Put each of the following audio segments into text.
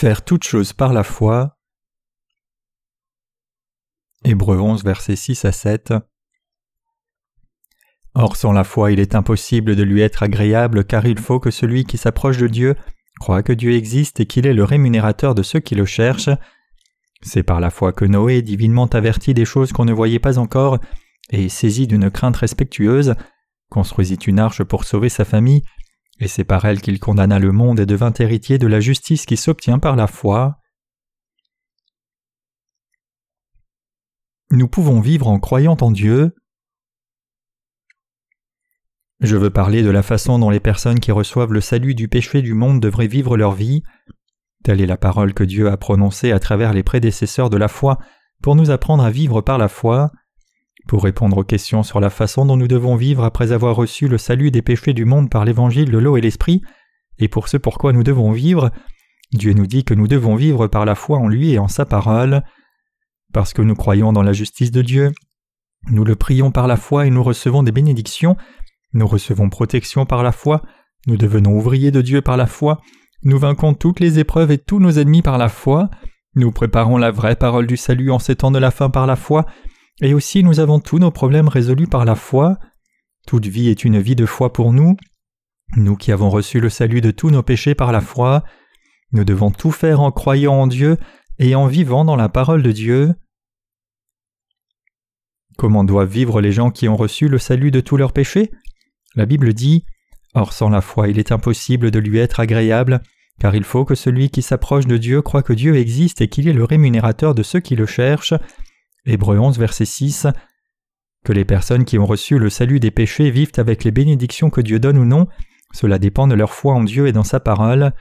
Faire toute chose par la foi. Hébreux 11, versets 6 à 7. Or, sans la foi, il est impossible de lui être agréable, car il faut que celui qui s'approche de Dieu croit que Dieu existe et qu'il est le rémunérateur de ceux qui le cherchent. C'est par la foi que Noé, divinement averti des choses qu'on ne voyait pas encore, et saisi d'une crainte respectueuse, construisit une arche pour sauver sa famille, et c'est par elle qu'il condamna le monde et devint héritier de la justice qui s'obtient par la foi. Nous pouvons vivre en croyant en Dieu. Je veux parler de la façon dont les personnes qui reçoivent le salut du péché du monde devraient vivre leur vie. Telle est la parole que Dieu a prononcée à travers les prédécesseurs de la foi pour nous apprendre à vivre par la foi. Pour répondre aux questions sur la façon dont nous devons vivre après avoir reçu le salut des péchés du monde par l'évangile de l'eau et l'esprit, et pour ce pourquoi nous devons vivre, Dieu nous dit que nous devons vivre par la foi en lui et en sa parole. Parce que nous croyons dans la justice de Dieu, nous le prions par la foi et nous recevons des bénédictions, nous recevons protection par la foi, nous devenons ouvriers de Dieu par la foi, nous vainquons toutes les épreuves et tous nos ennemis par la foi, nous préparons la vraie parole du salut en ces temps de la fin par la foi, et aussi nous avons tous nos problèmes résolus par la foi. Toute vie est une vie de foi pour nous. Nous qui avons reçu le salut de tous nos péchés par la foi, nous devons tout faire en croyant en Dieu et en vivant dans la parole de Dieu. Comment doivent vivre les gens qui ont reçu le salut de tous leurs péchés? La Bible dit Or sans la foi il est impossible de lui être agréable, car il faut que celui qui s'approche de Dieu croit que Dieu existe et qu'il est le rémunérateur de ceux qui le cherchent. Hébreux 11, verset 6. Que les personnes qui ont reçu le salut des péchés vivent avec les bénédictions que Dieu donne ou non, cela dépend de leur foi en Dieu et dans sa parole.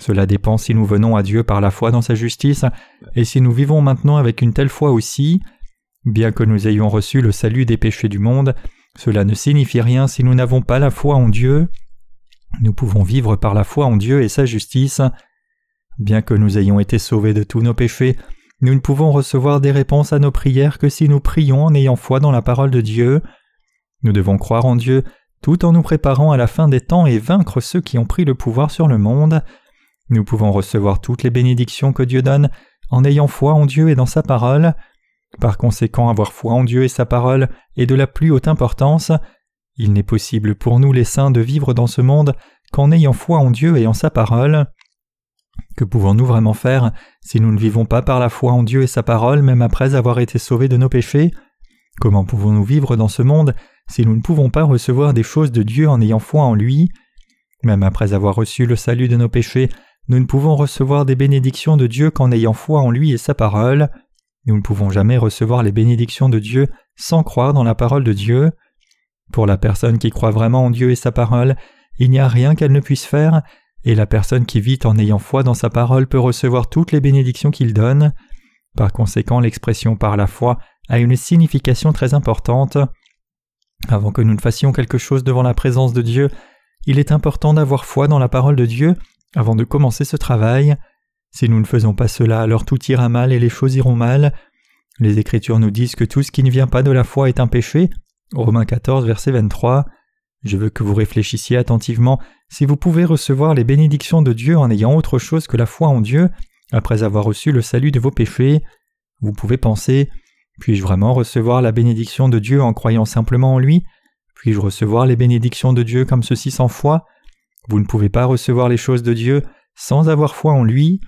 Cela dépend si nous venons à Dieu par la foi dans sa justice, et si nous vivons maintenant avec une telle foi aussi. Bien que nous ayons reçu le salut des péchés du monde, cela ne signifie rien si nous n'avons pas la foi en Dieu. Nous pouvons vivre par la foi en Dieu et sa justice. Bien que nous ayons été sauvés de tous nos péchés, nous ne pouvons recevoir des réponses à nos prières que si nous prions en ayant foi dans la parole de Dieu. Nous devons croire en Dieu tout en nous préparant à la fin des temps et vaincre ceux qui ont pris le pouvoir sur le monde. Nous pouvons recevoir toutes les bénédictions que Dieu donne en ayant foi en Dieu et dans sa parole. Par conséquent, avoir foi en Dieu et sa parole est de la plus haute importance. Il n'est possible pour nous les saints de vivre dans ce monde qu'en ayant foi en Dieu et en sa parole. Que pouvons-nous vraiment faire si nous ne vivons pas par la foi en Dieu et sa parole même après avoir été sauvés de nos péchés? Comment pouvons-nous vivre dans ce monde si nous ne pouvons pas recevoir des choses de Dieu en ayant foi en lui? Même après avoir reçu le salut de nos péchés, nous ne pouvons recevoir des bénédictions de Dieu qu'en ayant foi en lui et sa parole. Nous ne pouvons jamais recevoir les bénédictions de Dieu sans croire dans la parole de Dieu. Pour la personne qui croit vraiment en Dieu et sa parole, il n'y a rien qu'elle ne puisse faire, et la personne qui vit en ayant foi dans sa parole peut recevoir toutes les bénédictions qu'il donne. Par conséquent, l'expression par la foi a une signification très importante. Avant que nous ne fassions quelque chose devant la présence de Dieu, il est important d'avoir foi dans la parole de Dieu avant de commencer ce travail. Si nous ne faisons pas cela, alors tout ira mal et les choses iront mal. Les Écritures nous disent que tout ce qui ne vient pas de la foi est un péché. Romains 14, verset 23. Je veux que vous réfléchissiez attentivement si vous pouvez recevoir les bénédictions de Dieu en ayant autre chose que la foi en Dieu, après avoir reçu le salut de vos péchés. Vous pouvez penser Puis-je vraiment recevoir la bénédiction de Dieu en croyant simplement en lui? Puis-je recevoir les bénédictions de Dieu comme ceci sans foi? Vous ne pouvez pas recevoir les choses de Dieu sans avoir foi en lui?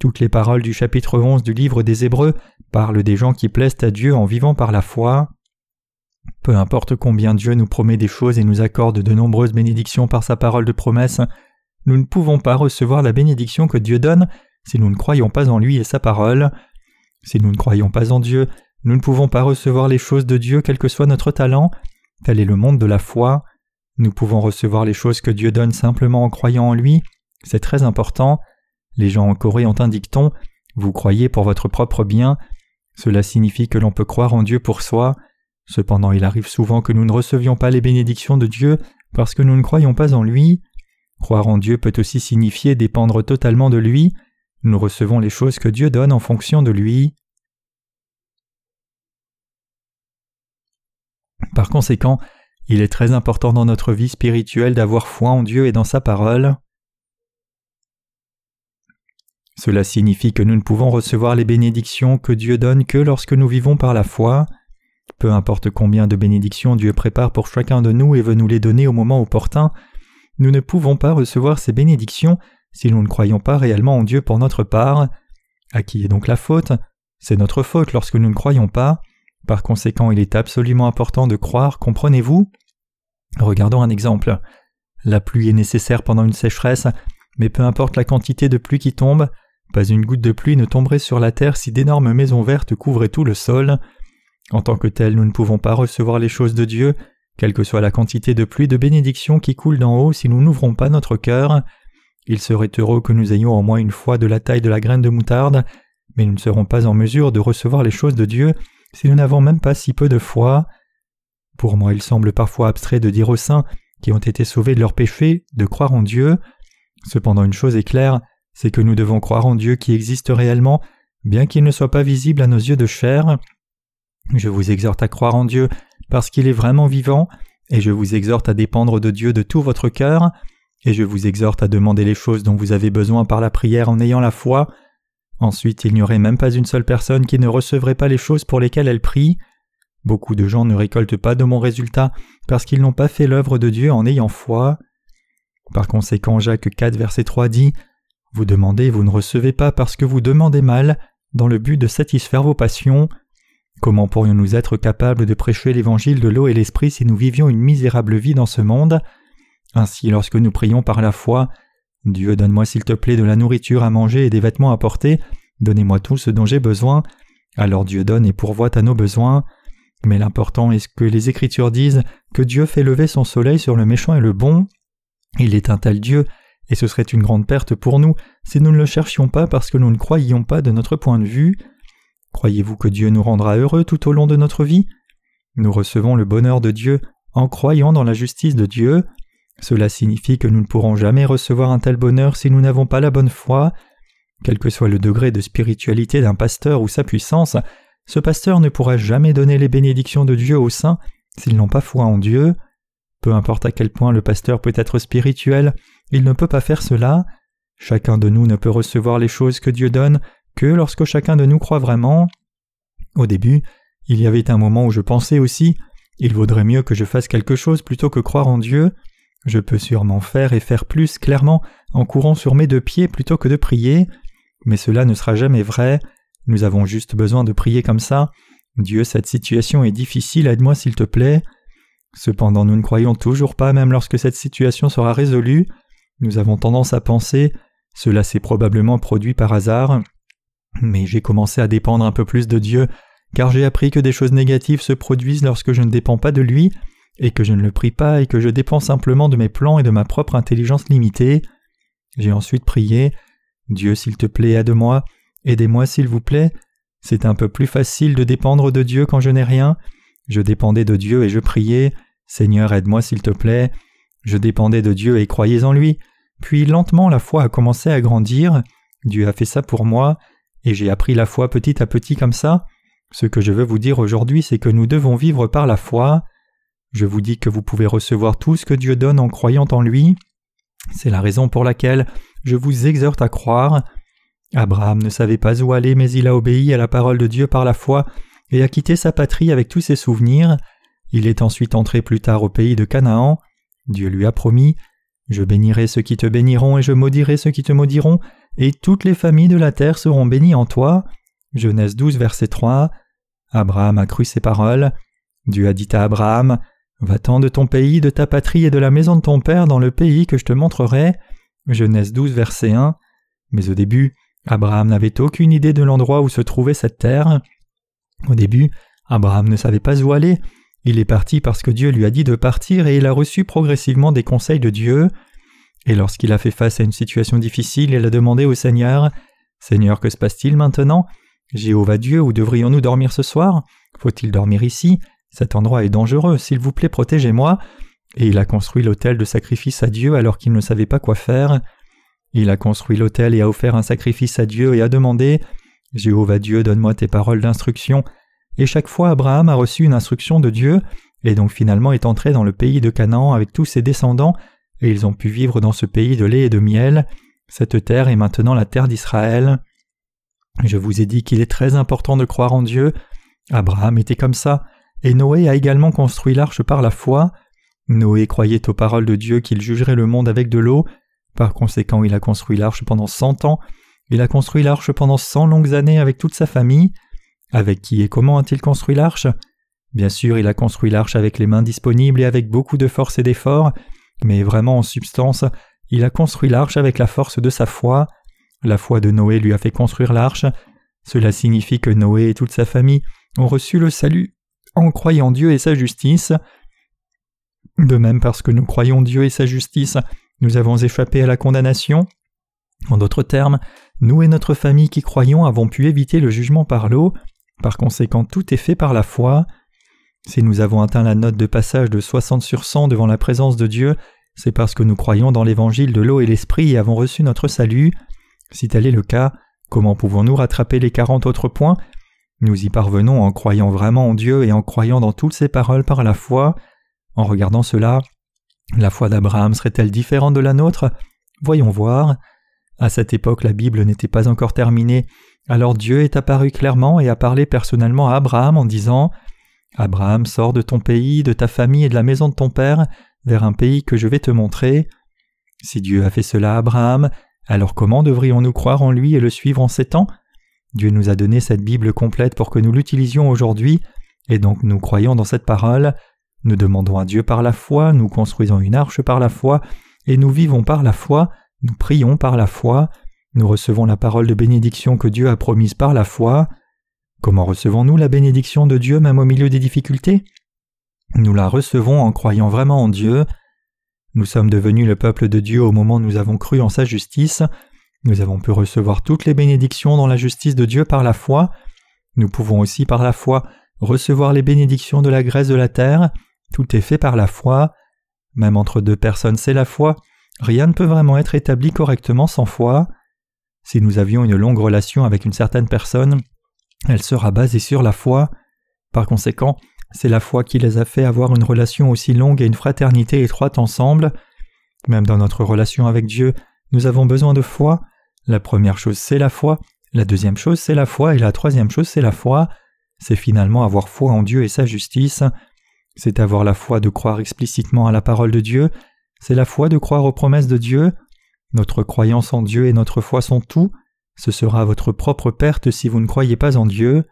Toutes les paroles du chapitre 11 du livre des Hébreux parlent des gens qui plaisent à Dieu en vivant par la foi. Peu importe combien Dieu nous promet des choses et nous accorde de nombreuses bénédictions par sa parole de promesse, nous ne pouvons pas recevoir la bénédiction que Dieu donne si nous ne croyons pas en lui et sa parole. Si nous ne croyons pas en Dieu, nous ne pouvons pas recevoir les choses de Dieu quel que soit notre talent. Tel est le monde de la foi. Nous pouvons recevoir les choses que Dieu donne simplement en croyant en lui. C'est très important. Les gens en Corée ont un dicton Vous croyez pour votre propre bien. Cela signifie que l'on peut croire en Dieu pour soi. Cependant il arrive souvent que nous ne recevions pas les bénédictions de Dieu parce que nous ne croyons pas en lui. Croire en Dieu peut aussi signifier dépendre totalement de lui. Nous recevons les choses que Dieu donne en fonction de lui. Par conséquent, il est très important dans notre vie spirituelle d'avoir foi en Dieu et dans sa parole. Cela signifie que nous ne pouvons recevoir les bénédictions que Dieu donne que lorsque nous vivons par la foi. Peu importe combien de bénédictions Dieu prépare pour chacun de nous et veut nous les donner au moment opportun, nous ne pouvons pas recevoir ces bénédictions si nous ne croyons pas réellement en Dieu pour notre part. À qui est donc la faute? C'est notre faute lorsque nous ne croyons pas. Par conséquent, il est absolument important de croire, comprenez-vous? Regardons un exemple. La pluie est nécessaire pendant une sécheresse, mais peu importe la quantité de pluie qui tombe, pas une goutte de pluie ne tomberait sur la terre si d'énormes maisons vertes couvraient tout le sol. En tant que tel, nous ne pouvons pas recevoir les choses de Dieu, quelle que soit la quantité de pluie de bénédiction qui coule d'en haut si nous n'ouvrons pas notre cœur. Il serait heureux que nous ayons au moins une fois de la taille de la graine de moutarde, mais nous ne serons pas en mesure de recevoir les choses de Dieu si nous n'avons même pas si peu de foi. Pour moi, il semble parfois abstrait de dire aux saints qui ont été sauvés de leurs péchés de croire en Dieu. Cependant, une chose est claire, c'est que nous devons croire en Dieu qui existe réellement, bien qu'il ne soit pas visible à nos yeux de chair. Je vous exhorte à croire en Dieu parce qu'il est vraiment vivant, et je vous exhorte à dépendre de Dieu de tout votre cœur, et je vous exhorte à demander les choses dont vous avez besoin par la prière en ayant la foi. Ensuite, il n'y aurait même pas une seule personne qui ne recevrait pas les choses pour lesquelles elle prie. Beaucoup de gens ne récoltent pas de bons résultats parce qu'ils n'ont pas fait l'œuvre de Dieu en ayant foi. Par conséquent, Jacques 4, verset 3 dit Vous demandez, vous ne recevez pas parce que vous demandez mal, dans le but de satisfaire vos passions. Comment pourrions-nous être capables de prêcher l'évangile de l'eau et l'esprit si nous vivions une misérable vie dans ce monde? Ainsi, lorsque nous prions par la foi, Dieu donne-moi s'il te plaît de la nourriture à manger et des vêtements à porter, donnez-moi tout ce dont j'ai besoin, alors Dieu donne et pourvoit à nos besoins. Mais l'important est que les Écritures disent que Dieu fait lever son soleil sur le méchant et le bon. Il est un tel Dieu, et ce serait une grande perte pour nous si nous ne le cherchions pas parce que nous ne croyions pas de notre point de vue. Croyez-vous que Dieu nous rendra heureux tout au long de notre vie? Nous recevons le bonheur de Dieu en croyant dans la justice de Dieu. Cela signifie que nous ne pourrons jamais recevoir un tel bonheur si nous n'avons pas la bonne foi. Quel que soit le degré de spiritualité d'un pasteur ou sa puissance, ce pasteur ne pourra jamais donner les bénédictions de Dieu aux saints s'ils n'ont pas foi en Dieu. Peu importe à quel point le pasteur peut être spirituel, il ne peut pas faire cela. Chacun de nous ne peut recevoir les choses que Dieu donne que lorsque chacun de nous croit vraiment. Au début, il y avait un moment où je pensais aussi il vaudrait mieux que je fasse quelque chose plutôt que croire en Dieu. Je peux sûrement faire et faire plus clairement en courant sur mes deux pieds plutôt que de prier, mais cela ne sera jamais vrai. Nous avons juste besoin de prier comme ça. Dieu, cette situation est difficile, aide-moi s'il te plaît. Cependant, nous ne croyons toujours pas, même lorsque cette situation sera résolue. Nous avons tendance à penser cela s'est probablement produit par hasard. Mais j'ai commencé à dépendre un peu plus de Dieu, car j'ai appris que des choses négatives se produisent lorsque je ne dépends pas de lui, et que je ne le prie pas, et que je dépends simplement de mes plans et de ma propre intelligence limitée. J'ai ensuite prié Dieu, s'il te plaît, aide-moi, aidez-moi, s'il vous plaît. C'est un peu plus facile de dépendre de Dieu quand je n'ai rien. Je dépendais de Dieu et je priais Seigneur, aide-moi, s'il te plaît. Je dépendais de Dieu et croyais en lui. Puis lentement la foi a commencé à grandir. Dieu a fait ça pour moi, et j'ai appris la foi petit à petit comme ça. Ce que je veux vous dire aujourd'hui, c'est que nous devons vivre par la foi. Je vous dis que vous pouvez recevoir tout ce que Dieu donne en croyant en lui. C'est la raison pour laquelle je vous exhorte à croire. Abraham ne savait pas où aller, mais il a obéi à la parole de Dieu par la foi et a quitté sa patrie avec tous ses souvenirs. Il est ensuite entré plus tard au pays de Canaan. Dieu lui a promis Je bénirai ceux qui te béniront et je maudirai ceux qui te maudiront, et toutes les familles de la terre seront bénies en toi. Genèse 12, verset 3. Abraham a cru ces paroles. Dieu a dit à Abraham Va-t'en de ton pays, de ta patrie et de la maison de ton père dans le pays que je te montrerai. Genèse 12, verset 1. Mais au début, Abraham n'avait aucune idée de l'endroit où se trouvait cette terre. Au début, Abraham ne savait pas où aller. Il est parti parce que Dieu lui a dit de partir et il a reçu progressivement des conseils de Dieu. Et lorsqu'il a fait face à une situation difficile, il a demandé au Seigneur Seigneur, que se passe-t-il maintenant? Jéhovah Dieu, où devrions-nous dormir ce soir? Faut-il dormir ici? Cet endroit est dangereux, s'il vous plaît, protégez-moi. Et il a construit l'autel de sacrifice à Dieu alors qu'il ne savait pas quoi faire. Il a construit l'autel et a offert un sacrifice à Dieu et a demandé Jéhovah Dieu, donne-moi tes paroles d'instruction. Et chaque fois Abraham a reçu une instruction de Dieu, et donc finalement est entré dans le pays de Canaan avec tous ses descendants, et ils ont pu vivre dans ce pays de lait et de miel. Cette terre est maintenant la terre d'Israël. Je vous ai dit qu'il est très important de croire en Dieu. Abraham était comme ça, et Noé a également construit l'arche par la foi. Noé croyait aux paroles de Dieu qu'il jugerait le monde avec de l'eau. Par conséquent, il a construit l'arche pendant cent ans. Il a construit l'arche pendant cent longues années avec toute sa famille. Avec qui et comment a-t-il construit l'arche? Bien sûr, il a construit l'arche avec les mains disponibles et avec beaucoup de force et d'effort, mais vraiment en substance, il a construit l'arche avec la force de sa foi. La foi de Noé lui a fait construire l'arche. Cela signifie que Noé et toute sa famille ont reçu le salut en croyant Dieu et sa justice. De même parce que nous croyons Dieu et sa justice, nous avons échappé à la condamnation. En d'autres termes, nous et notre famille qui croyons avons pu éviter le jugement par l'eau, par conséquent tout est fait par la foi. Si nous avons atteint la note de passage de 60 sur 100 devant la présence de Dieu, c'est parce que nous croyons dans l'évangile de l'eau et l'esprit et avons reçu notre salut. Si tel est le cas, comment pouvons-nous rattraper les 40 autres points? Nous y parvenons en croyant vraiment en Dieu et en croyant dans toutes ses paroles par la foi. En regardant cela, la foi d'Abraham serait-elle différente de la nôtre? Voyons voir. À cette époque, la Bible n'était pas encore terminée, alors Dieu est apparu clairement et a parlé personnellement à Abraham en disant Abraham, sors de ton pays, de ta famille et de la maison de ton père, vers un pays que je vais te montrer. Si Dieu a fait cela à Abraham, alors comment devrions-nous croire en lui et le suivre en ces temps? Dieu nous a donné cette Bible complète pour que nous l'utilisions aujourd'hui, et donc nous croyons dans cette parole. Nous demandons à Dieu par la foi, nous construisons une arche par la foi, et nous vivons par la foi, nous prions par la foi, nous recevons la parole de bénédiction que Dieu a promise par la foi. Comment recevons-nous la bénédiction de Dieu même au milieu des difficultés? Nous la recevons en croyant vraiment en Dieu. Nous sommes devenus le peuple de Dieu au moment où nous avons cru en sa justice. Nous avons pu recevoir toutes les bénédictions dans la justice de Dieu par la foi. Nous pouvons aussi par la foi recevoir les bénédictions de la graisse de la terre. Tout est fait par la foi. Même entre deux personnes, c'est la foi. Rien ne peut vraiment être établi correctement sans foi. Si nous avions une longue relation avec une certaine personne, elle sera basée sur la foi. Par conséquent, c'est la foi qui les a fait avoir une relation aussi longue et une fraternité étroite ensemble. Même dans notre relation avec Dieu, nous avons besoin de foi. La première chose, c'est la foi. La deuxième chose, c'est la foi. Et la troisième chose, c'est la foi. C'est finalement avoir foi en Dieu et sa justice. C'est avoir la foi de croire explicitement à la parole de Dieu. C'est la foi de croire aux promesses de Dieu. Notre croyance en Dieu et notre foi sont tout. Ce sera votre propre perte si vous ne croyez pas en Dieu.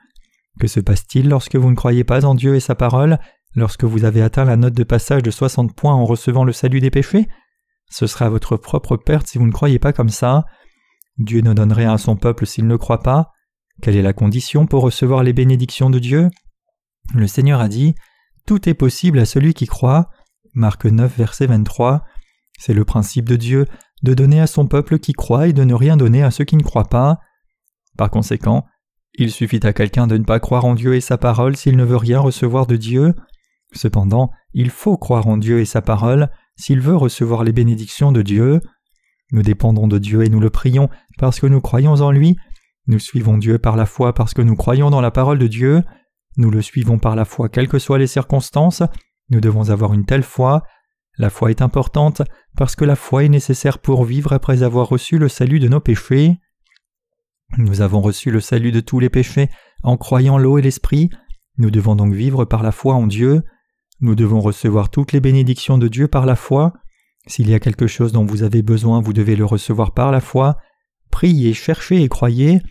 Que se passe-t-il lorsque vous ne croyez pas en Dieu et sa parole, lorsque vous avez atteint la note de passage de 60 points en recevant le salut des péchés? Ce sera votre propre perte si vous ne croyez pas comme ça. Dieu ne donne rien à son peuple s'il ne croit pas. Quelle est la condition pour recevoir les bénédictions de Dieu? Le Seigneur a dit Tout est possible à celui qui croit. Marc 9, verset 23. C'est le principe de Dieu de donner à son peuple qui croit et de ne rien donner à ceux qui ne croient pas. Par conséquent, il suffit à quelqu'un de ne pas croire en Dieu et sa parole s'il ne veut rien recevoir de Dieu. Cependant, il faut croire en Dieu et sa parole s'il veut recevoir les bénédictions de Dieu. Nous dépendons de Dieu et nous le prions parce que nous croyons en lui. Nous suivons Dieu par la foi parce que nous croyons dans la parole de Dieu. Nous le suivons par la foi quelles que soient les circonstances. Nous devons avoir une telle foi. La foi est importante parce que la foi est nécessaire pour vivre après avoir reçu le salut de nos péchés. Nous avons reçu le salut de tous les péchés en croyant l'eau et l'esprit. Nous devons donc vivre par la foi en Dieu. Nous devons recevoir toutes les bénédictions de Dieu par la foi. S'il y a quelque chose dont vous avez besoin, vous devez le recevoir par la foi. Priez, cherchez et croyez.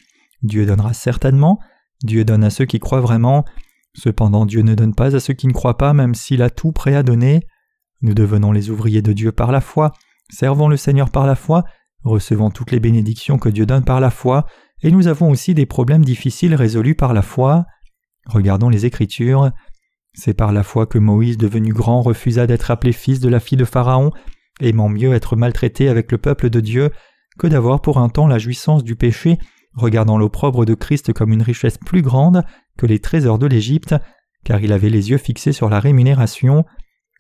Dieu donnera certainement. Dieu donne à ceux qui croient vraiment. Cependant Dieu ne donne pas à ceux qui ne croient pas même s'il a tout prêt à donner. Nous devenons les ouvriers de Dieu par la foi, servons le Seigneur par la foi, recevons toutes les bénédictions que Dieu donne par la foi, et nous avons aussi des problèmes difficiles résolus par la foi. Regardons les Écritures. C'est par la foi que Moïse, devenu grand, refusa d'être appelé fils de la fille de Pharaon, aimant mieux être maltraité avec le peuple de Dieu que d'avoir pour un temps la jouissance du péché, regardant l'opprobre de Christ comme une richesse plus grande que les trésors de l'Égypte, car il avait les yeux fixés sur la rémunération.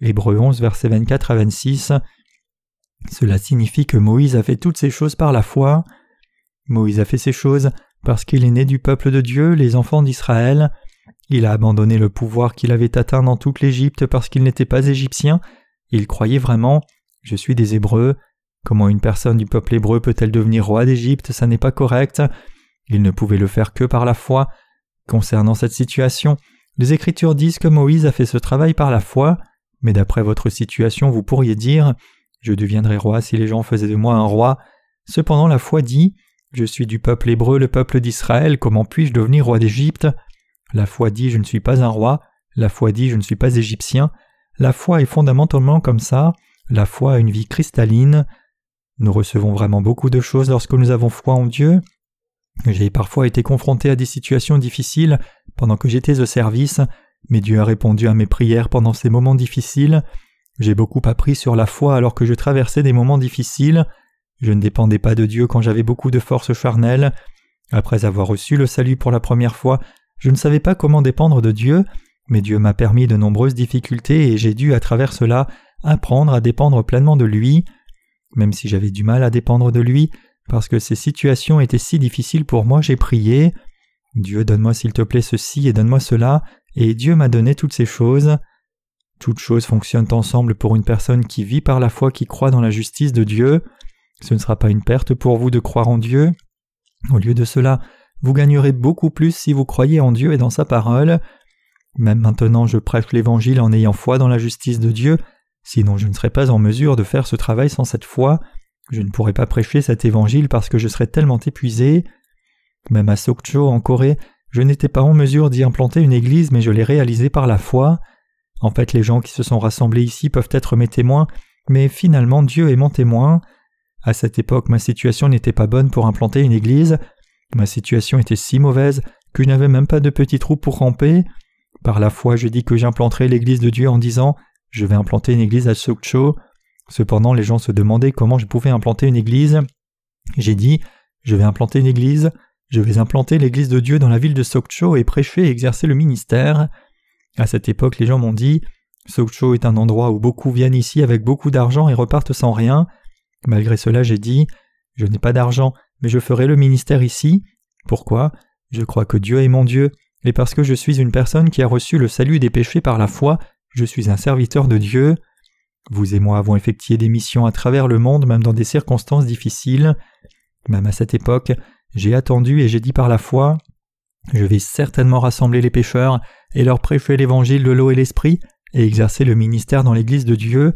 Hébreux 11, versets 24 à 26. Cela signifie que Moïse a fait toutes ces choses par la foi. Moïse a fait ces choses parce qu'il est né du peuple de Dieu, les enfants d'Israël. Il a abandonné le pouvoir qu'il avait atteint dans toute l'Égypte parce qu'il n'était pas égyptien. Il croyait vraiment Je suis des Hébreux. Comment une personne du peuple hébreu peut-elle devenir roi d'Égypte? Ça n'est pas correct. Il ne pouvait le faire que par la foi. Concernant cette situation, les Écritures disent que Moïse a fait ce travail par la foi, mais d'après votre situation, vous pourriez dire Je deviendrai roi si les gens faisaient de moi un roi. Cependant, la foi dit Je suis du peuple hébreu, le peuple d'Israël, comment puis-je devenir roi d'Égypte? La foi dit Je ne suis pas un roi, la foi dit Je ne suis pas égyptien. La foi est fondamentalement comme ça, la foi a une vie cristalline. Nous recevons vraiment beaucoup de choses lorsque nous avons foi en Dieu. J'ai parfois été confronté à des situations difficiles pendant que j'étais au service, mais Dieu a répondu à mes prières pendant ces moments difficiles. J'ai beaucoup appris sur la foi alors que je traversais des moments difficiles. Je ne dépendais pas de Dieu quand j'avais beaucoup de force charnelle. Après avoir reçu le salut pour la première fois, je ne savais pas comment dépendre de Dieu, mais Dieu m'a permis de nombreuses difficultés et j'ai dû à travers cela apprendre à dépendre pleinement de lui. Même si j'avais du mal à dépendre de lui, parce que ces situations étaient si difficiles pour moi, j'ai prié. Dieu donne-moi s'il te plaît ceci et donne-moi cela, et Dieu m'a donné toutes ces choses. Toutes choses fonctionnent ensemble pour une personne qui vit par la foi qui croit dans la justice de Dieu. Ce ne sera pas une perte pour vous de croire en Dieu. Au lieu de cela, vous gagnerez beaucoup plus si vous croyez en Dieu et dans sa parole. Même maintenant je prêche l'Évangile en ayant foi dans la justice de Dieu, sinon je ne serais pas en mesure de faire ce travail sans cette foi. Je ne pourrais pas prêcher cet Évangile parce que je serais tellement épuisé. Même à Sokcho en Corée, je n'étais pas en mesure d'y implanter une église, mais je l'ai réalisé par la foi. En fait, les gens qui se sont rassemblés ici peuvent être mes témoins, mais finalement Dieu est mon témoin. À cette époque, ma situation n'était pas bonne pour implanter une église. Ma situation était si mauvaise que je n'avais même pas de petit trou pour ramper. Par la foi, je dis que j'implanterai l'église de Dieu en disant Je vais implanter une église à Sokcho. Cependant, les gens se demandaient comment je pouvais implanter une église. J'ai dit Je vais implanter une église. Je vais implanter l'Église de Dieu dans la ville de Sokcho et prêcher et exercer le ministère. À cette époque, les gens m'ont dit Sokcho est un endroit où beaucoup viennent ici avec beaucoup d'argent et repartent sans rien. Malgré cela, j'ai dit Je n'ai pas d'argent, mais je ferai le ministère ici. Pourquoi? Je crois que Dieu est mon Dieu, et parce que je suis une personne qui a reçu le salut des péchés par la foi, je suis un serviteur de Dieu. Vous et moi avons effectué des missions à travers le monde, même dans des circonstances difficiles. Même à cette époque, j'ai attendu et j'ai dit par la foi Je vais certainement rassembler les pécheurs et leur prêcher l'évangile de l'eau et l'esprit et exercer le ministère dans l'Église de Dieu.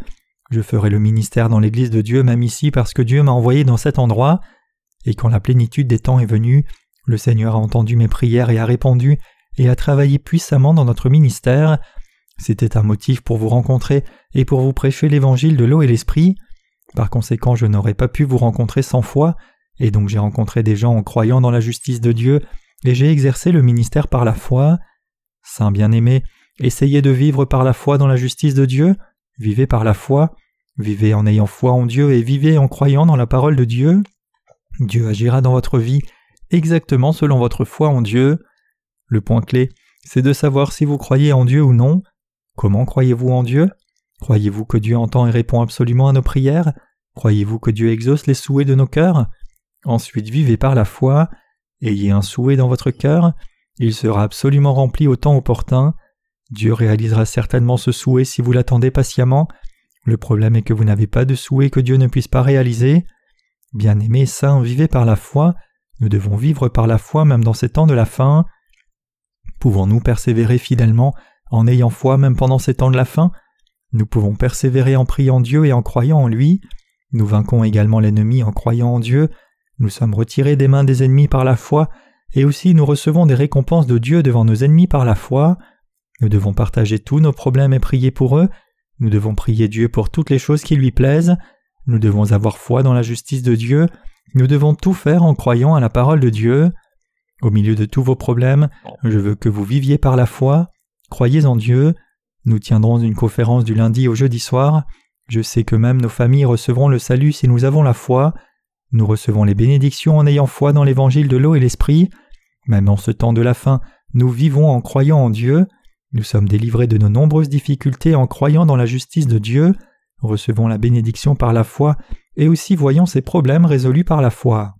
Je ferai le ministère dans l'Église de Dieu même ici parce que Dieu m'a envoyé dans cet endroit. Et quand la plénitude des temps est venue, le Seigneur a entendu mes prières et a répondu et a travaillé puissamment dans notre ministère. C'était un motif pour vous rencontrer et pour vous prêcher l'évangile de l'eau et l'esprit. Par conséquent, je n'aurais pas pu vous rencontrer sans foi, et donc j'ai rencontré des gens en croyant dans la justice de Dieu, et j'ai exercé le ministère par la foi. Saint bien-aimé, essayez de vivre par la foi dans la justice de Dieu, vivez par la foi, vivez en ayant foi en Dieu et vivez en croyant dans la parole de Dieu. Dieu agira dans votre vie exactement selon votre foi en Dieu. Le point clé, c'est de savoir si vous croyez en Dieu ou non. Comment croyez-vous en Dieu? Croyez-vous que Dieu entend et répond absolument à nos prières? Croyez-vous que Dieu exauce les souhaits de nos cœurs? Ensuite vivez par la foi, ayez un souhait dans votre cœur, il sera absolument rempli au temps opportun, Dieu réalisera certainement ce souhait si vous l'attendez patiemment, le problème est que vous n'avez pas de souhait que Dieu ne puisse pas réaliser. Bien-aimés saints, vivez par la foi, nous devons vivre par la foi même dans ces temps de la fin. Pouvons-nous persévérer fidèlement en ayant foi même pendant ces temps de la fin? Nous pouvons persévérer en priant Dieu et en croyant en lui. Nous vainquons également l'ennemi en croyant en Dieu nous sommes retirés des mains des ennemis par la foi, et aussi nous recevons des récompenses de Dieu devant nos ennemis par la foi. Nous devons partager tous nos problèmes et prier pour eux. Nous devons prier Dieu pour toutes les choses qui lui plaisent. Nous devons avoir foi dans la justice de Dieu. Nous devons tout faire en croyant à la parole de Dieu. Au milieu de tous vos problèmes, je veux que vous viviez par la foi. Croyez en Dieu. Nous tiendrons une conférence du lundi au jeudi soir. Je sais que même nos familles recevront le salut si nous avons la foi. Nous recevons les bénédictions en ayant foi dans l'évangile de l'eau et l'esprit. Même en ce temps de la fin, nous vivons en croyant en Dieu. Nous sommes délivrés de nos nombreuses difficultés en croyant dans la justice de Dieu. Recevons la bénédiction par la foi et aussi voyons ces problèmes résolus par la foi.